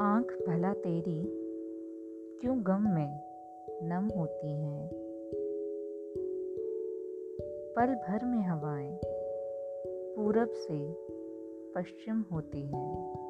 आँख भला तेरी क्यों गम में नम होती हैं? पल भर में हवाएँ पूरब से पश्चिम होती हैं।